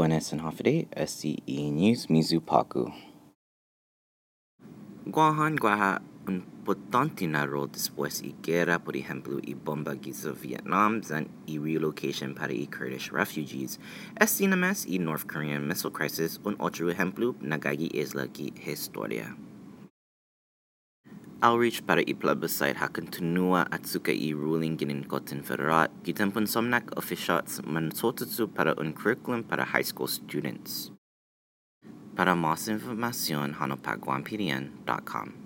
Buenas and Hafide, SCE News-miyu På'go. Guahan Guaha importante na rol después y guerra, por ejemplo, y bomba guizo Vietnam, and y relocation para y Kurdish refugees. Names y North Korean missile crisis un otro ejemplo nagagi isla ki historia. Outreach para i plebiscite ha i ruling ginin kotin federat, gitempun somnak officials man sotutsu para un curriculum para high school students. Para más información, hanopaguampirian.com.